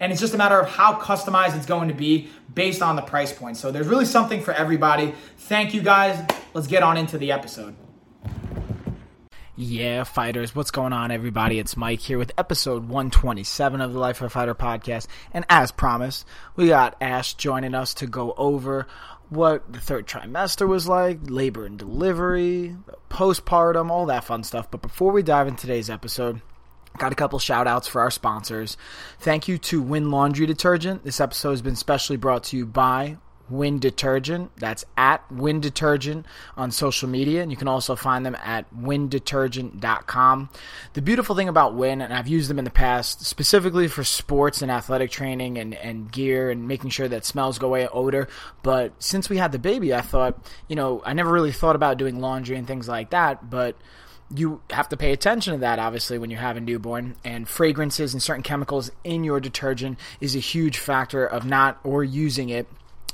and it's just a matter of how customized it's going to be based on the price point. So there's really something for everybody. Thank you guys. Let's get on into the episode. Yeah, fighters, what's going on, everybody? It's Mike here with episode 127 of the Life of a Fighter podcast. And as promised, we got Ash joining us to go over what the third trimester was like, labor and delivery, postpartum, all that fun stuff. But before we dive into today's episode, Got a couple shout outs for our sponsors. Thank you to Win Laundry Detergent. This episode has been specially brought to you by Win Detergent. That's at Win Detergent on social media, and you can also find them at windetergent.com. The beautiful thing about Win, and I've used them in the past specifically for sports and athletic training and, and gear and making sure that smells go away, odor. But since we had the baby, I thought, you know, I never really thought about doing laundry and things like that, but you have to pay attention to that obviously when you have a newborn. And fragrances and certain chemicals in your detergent is a huge factor of not or using it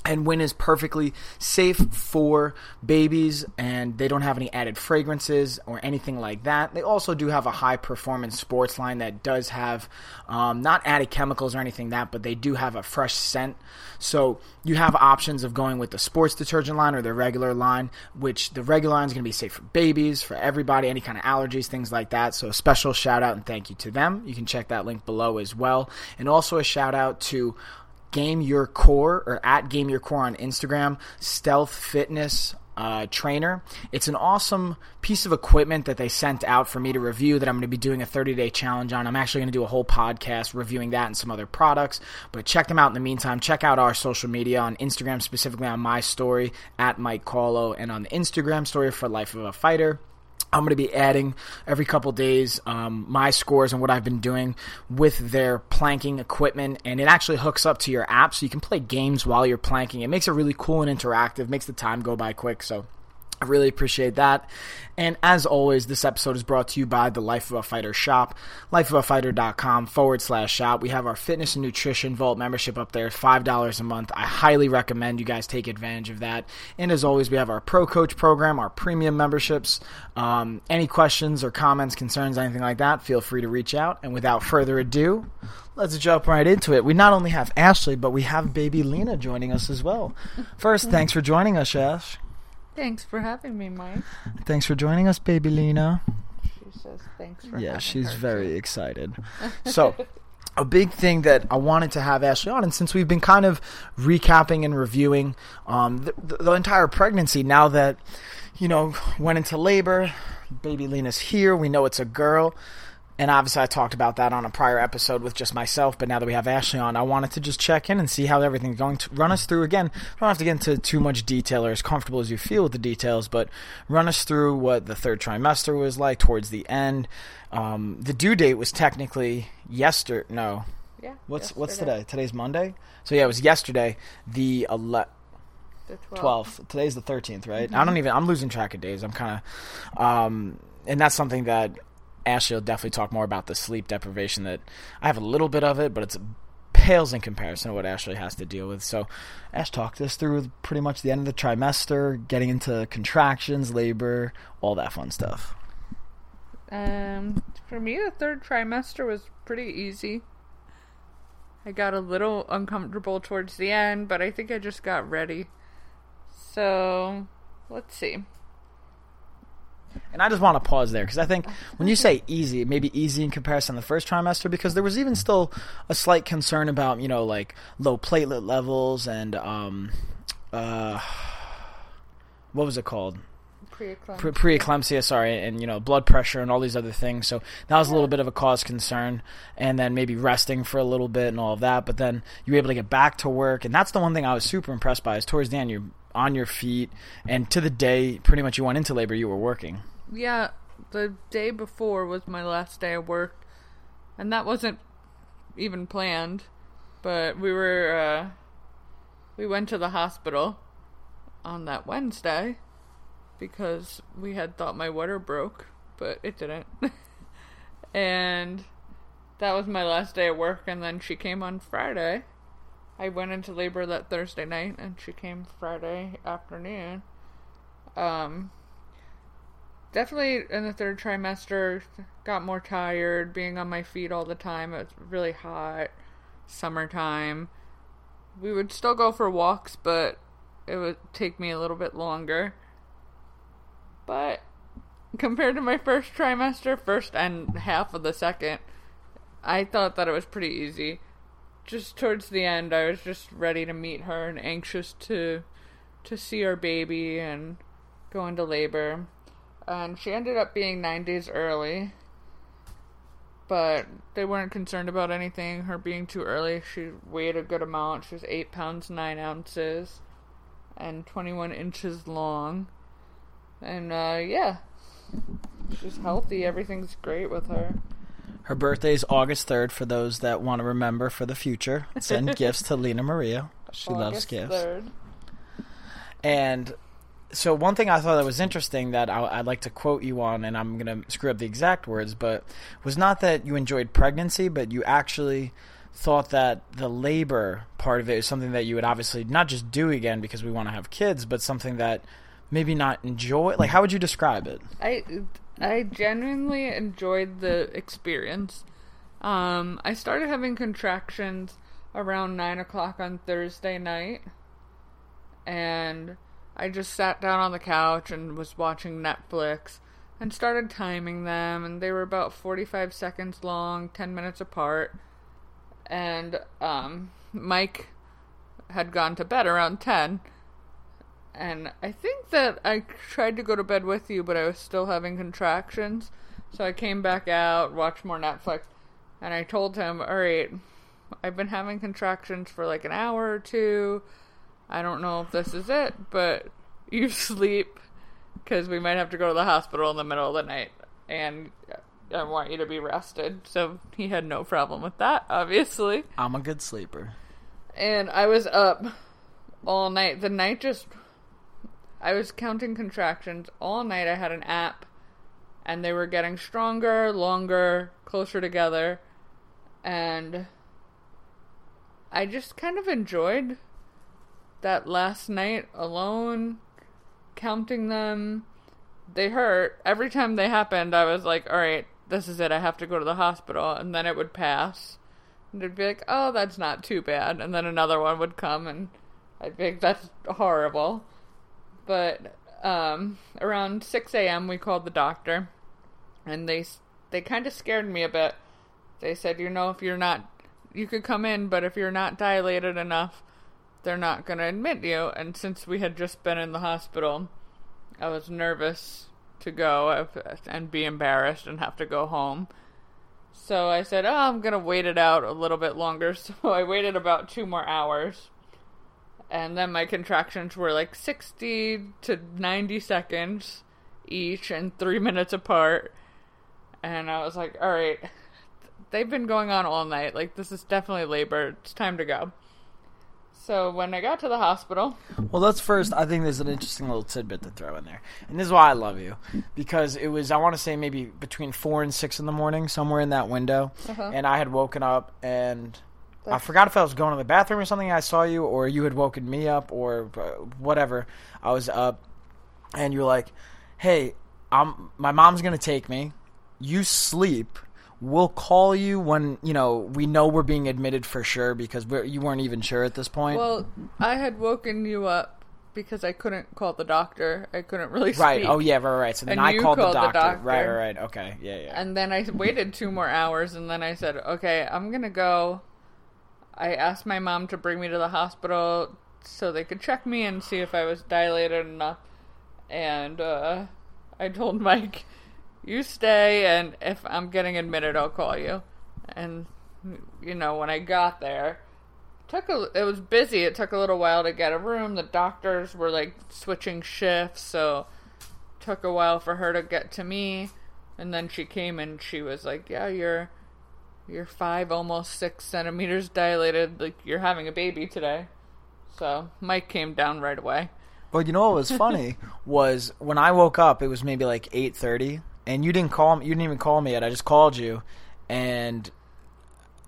and Win is perfectly safe for babies and they don't have any added fragrances or anything like that. They also do have a high performance sports line that does have um, not added chemicals or anything like that, but they do have a fresh scent. So you have options of going with the sports detergent line or the regular line, which the regular line is going to be safe for babies, for everybody, any kind of allergies, things like that. So a special shout out and thank you to them. You can check that link below as well. And also a shout out to Game Your Core or at Game Your Core on Instagram, Stealth Fitness uh, trainer. It's an awesome piece of equipment that they sent out for me to review that I'm going to be doing a 30 day challenge on. I'm actually going to do a whole podcast reviewing that and some other products. But check them out in the meantime. Check out our social media on Instagram, specifically on my story at Mike Carlo, and on the Instagram story for Life of a Fighter. I'm going to be adding every couple days um, my scores and what I've been doing with their planking equipment, and it actually hooks up to your app, so you can play games while you're planking. It makes it really cool and interactive, makes the time go by quick. So I really appreciate that. And as always, this episode is brought to you by the Life of a Fighter shop, lifeofafighter.com forward slash shop. We have our fitness and nutrition vault membership up there, $5 a month. I highly recommend you guys take advantage of that. And as always, we have our Pro Coach program, our premium memberships. Um, any questions or comments, concerns, anything like that, feel free to reach out. And without further ado, let's jump right into it. We not only have Ashley, but we have baby Lena joining us as well. First, thanks for joining us, Ash. Thanks for having me, Mike. Thanks for joining us, baby Lena. She says thanks for Yeah, she's very too. excited. So, a big thing that I wanted to have Ashley on, and since we've been kind of recapping and reviewing um, the, the entire pregnancy, now that you know went into labor, baby Lena's here. We know it's a girl. And obviously, I talked about that on a prior episode with just myself. But now that we have Ashley on, I wanted to just check in and see how everything's going to run us through again. We don't have to get into too much detail or as comfortable as you feel with the details, but run us through what the third trimester was like towards the end. Um, the due date was technically yesterday. No, Yeah. what's what's today? Today's Monday. So yeah, it was yesterday. The ele- The 12th. 12th. Today's the 13th, right? I don't even, I'm losing track of days. I'm kind of, um, and that's something that Ashley will definitely talk more about the sleep deprivation that I have a little bit of it, but it's pales in comparison to what Ashley has to deal with. So, Ash talked us through pretty much the end of the trimester, getting into contractions, labor, all that fun stuff. Um, for me, the third trimester was pretty easy. I got a little uncomfortable towards the end, but I think I just got ready. So, let's see. And I just want to pause there because I think when you say easy, it may be easy in comparison to the first trimester because there was even still a slight concern about, you know, like low platelet levels and, um, uh, what was it called? Preeclampsia. pre-eclampsia. sorry, and you know blood pressure and all these other things. So that was a little bit of a cause concern, and then maybe resting for a little bit and all of that. But then you were able to get back to work, and that's the one thing I was super impressed by. Is towards the end you're on your feet, and to the day pretty much you went into labor, you were working. Yeah, the day before was my last day of work, and that wasn't even planned. But we were, uh, we went to the hospital on that Wednesday because we had thought my water broke, but it didn't. and that was my last day of work, and then she came on Friday. I went into labor that Thursday night, and she came Friday afternoon. Um, definitely in the third trimester, got more tired, being on my feet all the time. It was really hot, summertime. We would still go for walks, but it would take me a little bit longer. But compared to my first trimester, first and half of the second, I thought that it was pretty easy. Just towards the end, I was just ready to meet her and anxious to to see our baby and go into labor. And she ended up being nine days early, but they weren't concerned about anything. Her being too early, she weighed a good amount. She was eight pounds nine ounces and twenty one inches long. And uh, yeah, she's healthy. Everything's great with her. Her birthday is August third. For those that want to remember for the future, send gifts to Lena Maria. She loves gifts. 3rd. And so one thing I thought that was interesting that I, I'd like to quote you on, and I'm going to screw up the exact words, but was not that you enjoyed pregnancy, but you actually thought that the labor part of it is something that you would obviously not just do again because we want to have kids, but something that maybe not enjoy. Like, how would you describe it? I I genuinely enjoyed the experience. Um, I started having contractions around nine o'clock on Thursday night, and I just sat down on the couch and was watching Netflix and started timing them, and they were about forty-five seconds long, ten minutes apart. And um, Mike had gone to bed around ten, and I think that I tried to go to bed with you, but I was still having contractions. So I came back out, watched more Netflix, and I told him, "All right, I've been having contractions for like an hour or two. I don't know if this is it, but you sleep because we might have to go to the hospital in the middle of the night, and I want you to be rested." So he had no problem with that, obviously. I'm a good sleeper. And I was up all night. The night just. I was counting contractions all night. I had an app, and they were getting stronger, longer, closer together. And I just kind of enjoyed that last night alone, counting them. They hurt. Every time they happened, I was like, all right, this is it. I have to go to the hospital. And then it would pass. And it'd be like, oh, that's not too bad. And then another one would come, and I'd be like, that's horrible. But um, around 6 a.m., we called the doctor, and they they kind of scared me a bit. They said, you know, if you're not, you could come in, but if you're not dilated enough, they're not going to admit you. And since we had just been in the hospital, I was nervous to go and be embarrassed and have to go home. So I said, oh, I'm going to wait it out a little bit longer. So I waited about two more hours. And then my contractions were like 60 to 90 seconds each and three minutes apart. And I was like, all right, they've been going on all night. Like, this is definitely labor. It's time to go. So when I got to the hospital, Well, let's first. I think there's an interesting little tidbit to throw in there, and this is why I love you, because it was I want to say maybe between four and six in the morning, somewhere in that window, Uh-huh. and I had woken up and I forgot if I was going to the bathroom or something. I saw you, or you had woken me up, or uh, whatever. I was up, and you were like, "Hey, I'm my mom's gonna take me. You sleep." We'll call you when you know we know we're being admitted for sure because we're, you weren't even sure at this point. well, I had woken you up because I couldn't call the doctor. I couldn't really sleep. Right. Oh yeah. Right. Right. So then And I called, called the, the doctor. doctor. Right. Right. Right. Okay. Yeah. Yeah. And then I waited two more hours, and then I said, "Okay, I'm gonna go." I asked my mom to bring me to the hospital so they could check me and see if I was dilated enough. and uh, I told Mike, "You stay, and if I'm getting admitted, I'll call you." And you know, when I got there, took a it was busy. It took a little while to get a room. The doctors were like switching shifts, so took a while for her to get to me. And then she came and she was like, "Yeah, you're you're five, almost six centimeters dilated. Like you're having a baby today." So Mike came down right away. Well, you know what was funny was when I woke up, it was maybe like eight thirty, and you didn't call me. You didn't even call me yet. I just called you, and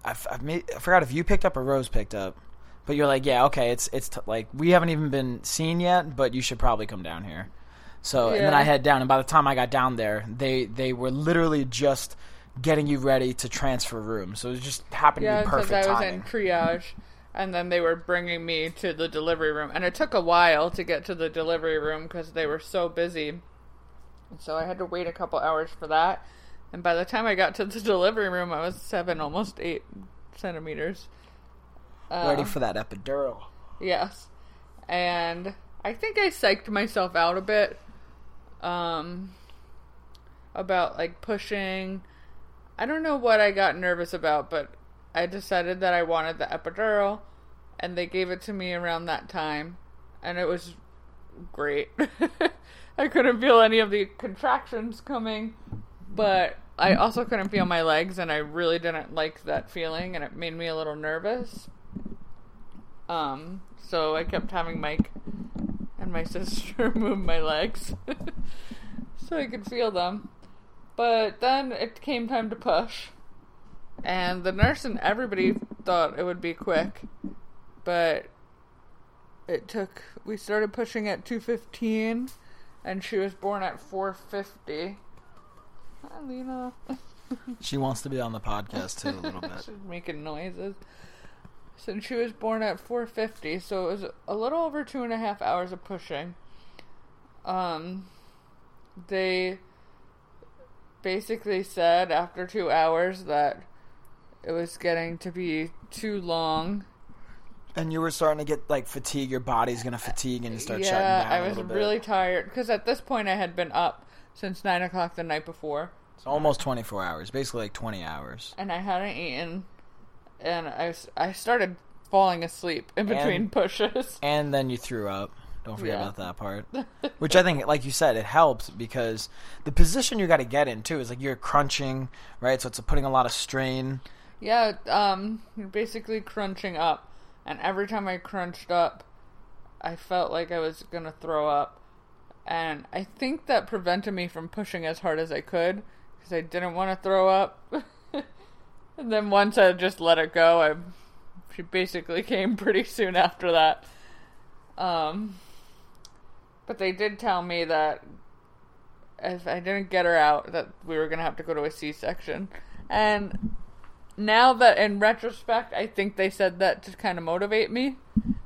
I, I, made, I forgot if you picked up or Rose picked up. But you're like, yeah, okay, it's it's t- like we haven't even been seen yet, but you should probably come down here. So and then I head down, and by the time I got down there, they they were literally just getting you ready to transfer room. So it just happened Yeah, to be because perfect I was timing. in triage, and then they were bringing me to the delivery room, and it took a while to get to the delivery room because they were so busy. And so I had to wait a couple hours for that. And by the time I got to the delivery room, I was seven, almost eight centimeters. Uh, ready for that epidural. Yes. And I think I psyched myself out a bit um about like pushing. I don't know what I got nervous about, but I decided that I wanted the epidural and they gave it to me around that time and it was great. I couldn't feel any of the contractions coming, but I also couldn't feel my legs and I really didn't like that feeling and it made me a little nervous. Um, so I kept having Mike and my sister move my legs so I could feel them. But then it came time to push. And the nurse and everybody thought it would be quick. But it took we started pushing at 215 and she was born at 450. Hi, Lena. She wants to be on the podcast too a little bit. She's making noises. Since she was born at 4:50, so it was a little over two and a half hours of pushing. Um, they basically said after two hours that it was getting to be too long. And you were starting to get like fatigue. Your body's gonna fatigue and start shutting down. yeah. I was really tired because at this point I had been up since nine o'clock the night before. It's almost 24 hours, basically like 20 hours. and I hadn't eaten, and I I started falling asleep in between And- pushes. And then you threw up. Don't forget Yeah. about that part. Which I think, like you said, it helps because the position you got to get in too is like you're crunching, right? So it's putting a lot of strain. Yeah, um, you're basically crunching up, and every time I crunched up, I felt like I was gonna throw up, and I think that prevented me from pushing as hard as I could because I didn't want to throw up. and then once I just let it go, I she basically came pretty soon after that. Um, but they did tell me that if I didn't get her out, that we were gonna have to go to a C-section, and now that in retrospect, I think they said that to kind of motivate me,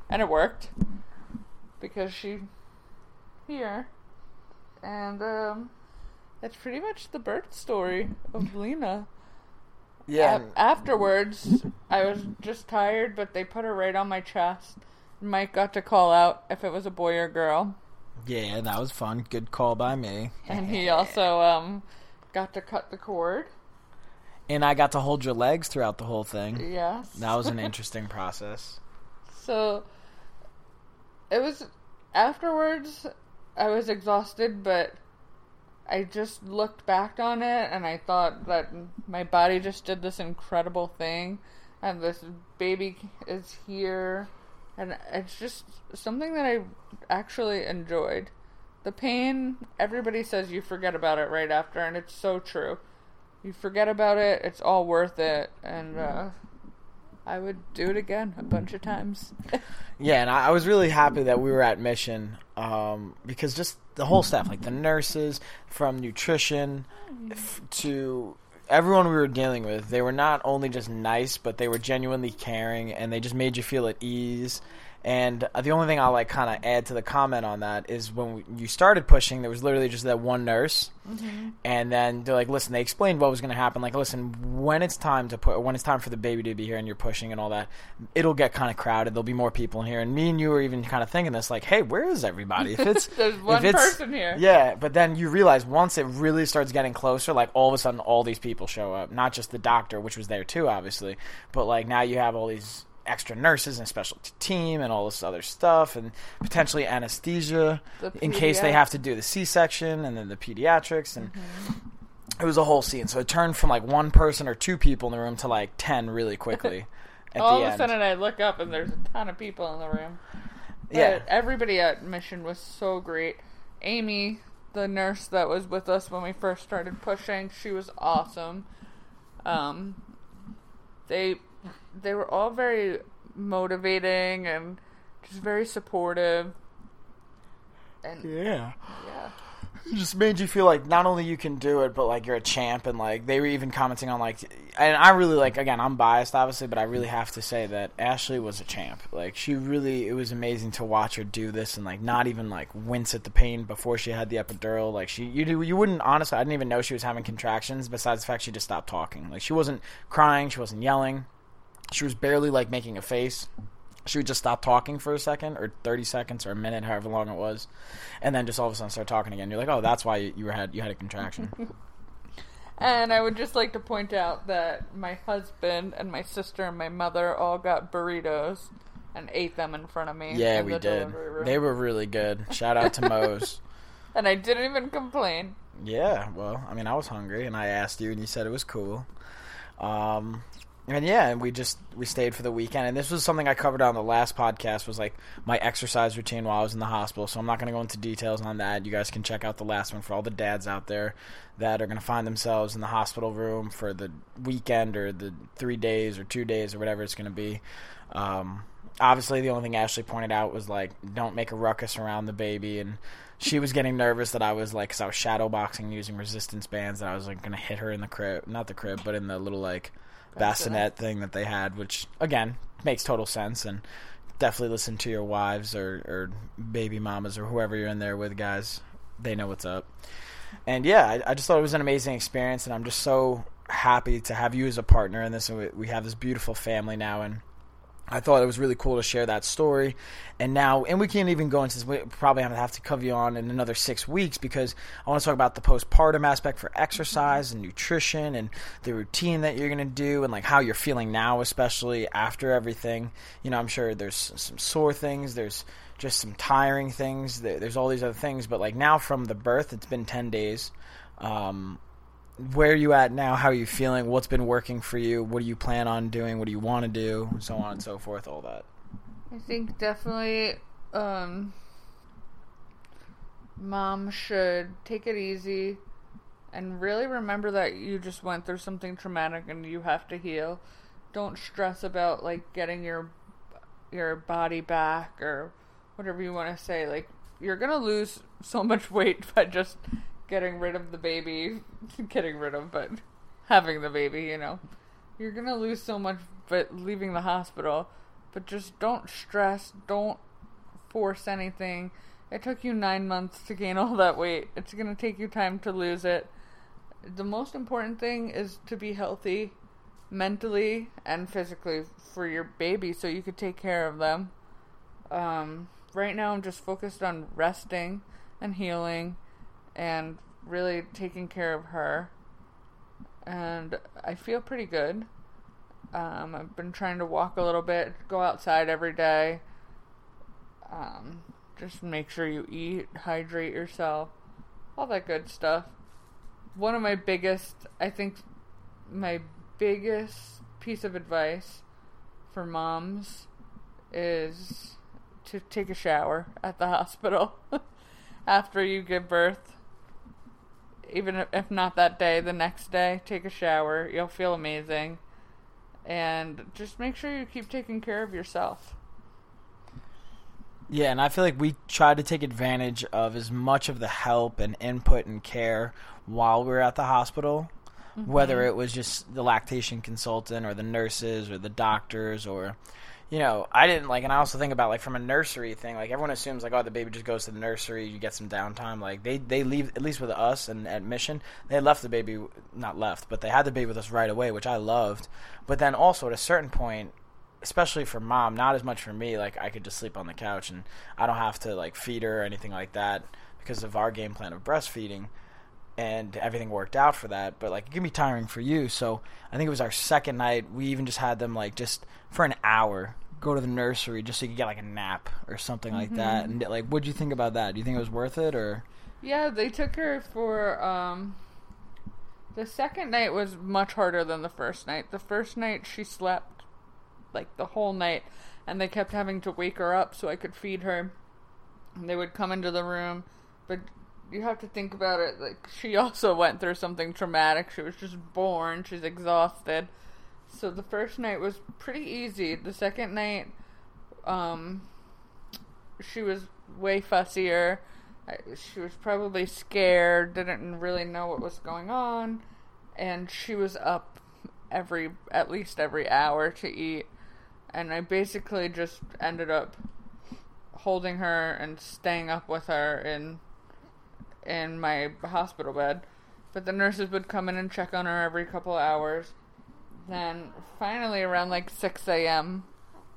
and it worked because she here, and um, that's pretty much the birth story of Lena. Yeah. A- afterwards, I was just tired, but they put her right on my chest. Mike got to call out if it was a boy or girl, yeah, that was fun. Good call by me. and he also um, got to cut the cord. And I got to hold your legs throughout the whole thing. Yes, That was an interesting process. So it was afterwards I was exhausted but I just looked back on it and I thought that my body just did this incredible thing and this baby is here and it's just something that I actually enjoyed. The pain, everybody says you forget about it right after and it's so true. You forget about it, it's all worth it and uh I would do it again a bunch of times. Yeah, and I, was really happy that we were at Mission um, because just the whole staff, like the nurses, from nutrition f- to everyone we were dealing with, they were not only just nice, but they were genuinely caring, and they just made you feel at ease. And uh, the only thing I'll like kind of add to the comment on that is when we, you started pushing, there was literally just that one nurse, Mm-hmm. and then they're like, "Listen," they explained what was going to happen. Like, "Listen, when it's time to put, when it's time for the baby to be here, and you're pushing and all that, it'll get kind of crowded. There'll be more people in here." And me and you were even kind of thinking this, like, "Hey, where is everybody? If it's There's one it's- person here. yeah." But then you realize once it really starts getting closer, like all of a sudden, all these people show up. Not just the doctor, which was there too, obviously, but like now you have all these extra nurses and a special team and all this other stuff and potentially anesthesia The in case they have to do the C-section and then the pediatrics and Mm-hmm. it was a whole scene. So it turned from like one person or two people in the room to like ten really quickly. At All of a sudden, I look up and there's a ton of people in the room. yeah, But everybody at Mission was so great. Amy, the nurse that was with us when we first started pushing, she was awesome. Um, they they were all very motivating and just very supportive. And yeah. yeah, It just made you feel like not only you can do it, but like you're a champ, and like they were even commenting on like, and I really like again I'm biased obviously, but I really have to say that Ashley was a champ. Like she really, it was amazing to watch her do this and like not even like wince at the pain before she had the epidural. Like she, you do, you wouldn't honestly, I didn't even know she was having contractions. Besides the fact she just stopped talking, like she wasn't crying, she wasn't yelling, she was barely like making a face. She would just stop talking for a second or 30 seconds or a minute, however long it was, and then just all of a sudden start talking again. You're like, oh, that's why you, you had you had a contraction. and I would just like to point out that my husband and my sister and my mother all got burritos and ate them in front of me. yeah, we did. They were really good. Shout out to Moe's. and I didn't even complain. Yeah, well, I mean, I was hungry, and I asked you, and you said it was cool. Um, and yeah, and we just we stayed for the weekend, and this was something I covered on the last podcast. Was like my exercise routine while I was in the hospital. So I'm not going to go into details on that. You guys can check out the last one for all the dads out there that are going to find themselves in the hospital room for the weekend or the three days or two days or whatever it's going to be. Um, obviously, the only thing Ashley pointed out was like, don't make a ruckus around the baby, and she was getting nervous that I was like, because I was shadow boxing using resistance bands, that I was like going to hit her in the crib, not the crib, but in the little like bassinet thing that they had, which again makes total sense and. Definitely listen to your wives or, or baby mamas or whoever you're in there with, guys. They know what's up. And yeah, I, I just thought it was an amazing experience, and I'm just so happy to have you as a partner in this. And we, we have this beautiful family now, and I thought it was really cool to share that story. And now, and we can't even go into this. We probably have to cover you on in another six weeks because I want to talk about the postpartum aspect for exercise and nutrition and the routine that you're going to do and like how you're feeling now, especially after everything. You know, I'm sure there's some sore things. There's just some tiring things. There's all these other things. But like now from the birth, it's been 10 days. Um, where are you at now? How are you feeling? What's been working for you? What do you plan on doing? What do you want to do? So on and so forth. All that. I think definitely um mom should take it easy and really remember that you just went through something traumatic and you have to heal. Don't stress about like getting your your body back or whatever you want to say. Like you're going to lose so much weight by just getting rid of the baby, getting rid of but having the baby, you know. You're going to lose so much but leaving the hospital but just don't stress, don't force anything. It took you nine months to gain all that weight. It's going to take you time to lose it. The most important thing is to be healthy mentally and physically for your baby so you could take care of them. Um, right now, I'm just focused on resting and healing and really taking care of her. And I feel pretty good. Um, I've been trying to walk a little bit, go outside every day. Um, just make sure you eat, hydrate yourself, all that good stuff. One of my biggest, I think, my biggest piece of advice for moms is to take a shower at the hospital after you give birth. Even if not that day, the next day, take a shower. You'll feel amazing and just make sure you keep taking care of yourself. Yeah, and I feel like we tried to take advantage of as much of the help and input and care while we were at the hospital, whether mm-hmm. it was just the lactation consultant or the nurses or the doctors or you know, I didn't like, and I also think about like from a nursery thing. Like everyone assumes like, oh, the baby just goes to the nursery, you get some downtime. Like they they leave at least with us and at Mission, they left the baby not left, but they had the baby with us right away, which I loved. But then also at a certain point, especially for mom, not as much for me. Like I could just sleep on the couch and I don't have to like feed her or anything like that because of our game plan of breastfeeding and everything worked out for that. But like it can be tiring for you. So I think it was our second night. We even just had them like just for an hour go to the nursery just so you could get like a nap or something like that. And like, what'd you think about that? Do you think it was worth it or? Yeah, they took her for um the second night was much harder than the first night. The first night she slept like the whole night and they kept having to wake her up so I could feed her. And they would come into the room, but you have to think about it like she also went through something traumatic. She was just born, she's exhausted. So the first night was pretty easy. The second night um she was way fussier. She was probably scared, didn't really know what was going on, and she was up every at least every hour to eat. And I basically just ended up holding her and staying up with her in in my hospital bed. But the nurses would come in and check on her every couple hours. Then finally around like 6 a.m.,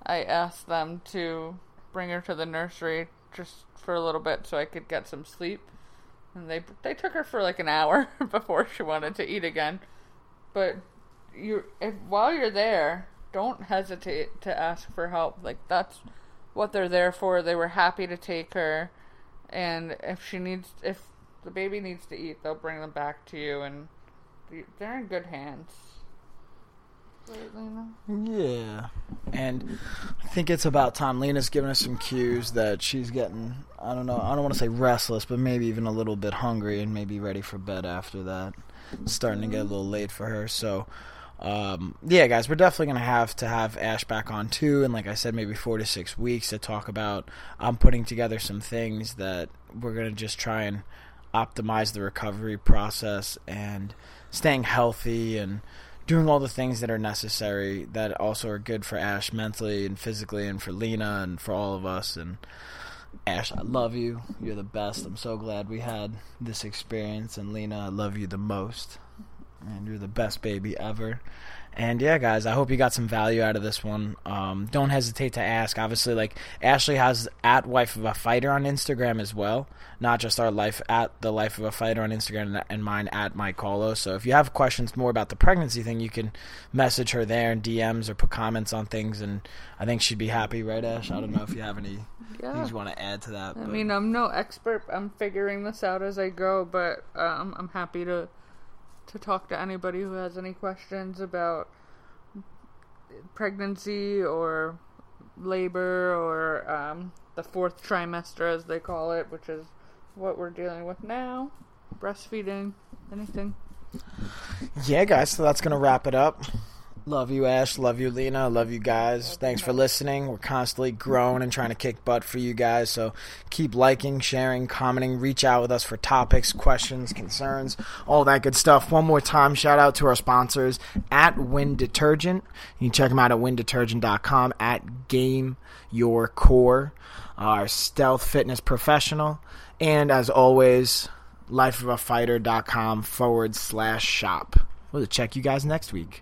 I asked them to bring her to the nursery just for a little bit so I could get some sleep. And they they took her for like an hour before she wanted to eat again. But you if while you're there, don't hesitate to ask for help. Like that's what they're there for. They were happy to take her and if she needs if the baby needs to eat, they'll bring them back to you and they're in good hands. Right, Lena? Yeah. And I think it's about time. Lena's giving us some cues that she's getting, I don't know, I don't want to say restless, but maybe even a little bit hungry and maybe ready for bed after that. It's starting to get a little late for her. So, um, yeah, guys, we're definitely to have to have Ash back on too. And like I said, maybe four to six weeks to talk about. I'm putting together some things that we're to just try and optimize the recovery process and staying healthy and doing all the things that are necessary that also are good for Ash mentally and physically and for Lena and for all of us and Ash, I love you. You're the best. I'm so glad we had this experience and Lena, I love you the most. And you're the best baby ever. And yeah, guys, I hope you got some value out of this one. Um, don't hesitate to ask. Obviously, like Ashley has at Wife of a Fighter on Instagram as well, not just our life at the Life of a Fighter on Instagram and mine at Mike Colo. So if you have questions more about the pregnancy thing, you can message her there in DMs or put comments on things, and I think she'd be happy, right, Ash? I don't know if you have any Yeah. things you want to add to that. I but- mean, I'm no expert. I'm figuring this out as I go, but um, I'm happy to to talk to anybody who has any questions about pregnancy or labor or um, the fourth trimester, as they call it, which is what we're dealing with now. Breastfeeding, anything. Yeah, guys, so that's going to wrap it up. Love you, Ash. Love you, Lena. Love you guys. Thanks for listening. We're constantly growing and trying to kick butt for you guys. So keep liking, sharing, commenting. Reach out with us for topics, questions, concerns, all that good stuff. One more time, shout out to our sponsors at Win Detergent. You can check them out at windetergent.com, at Game Your Core, our stealth fitness professional. And as always, lifeofafighter.com forward slash shop. We'll check you guys next week.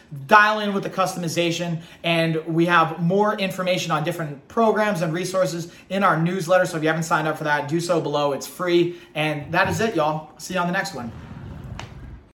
Dial in with the customization, and we have more information on different programs and resources in our newsletter. So if you haven't signed up for that, do so below. It's free. And that is it, y'all. See you on the next one.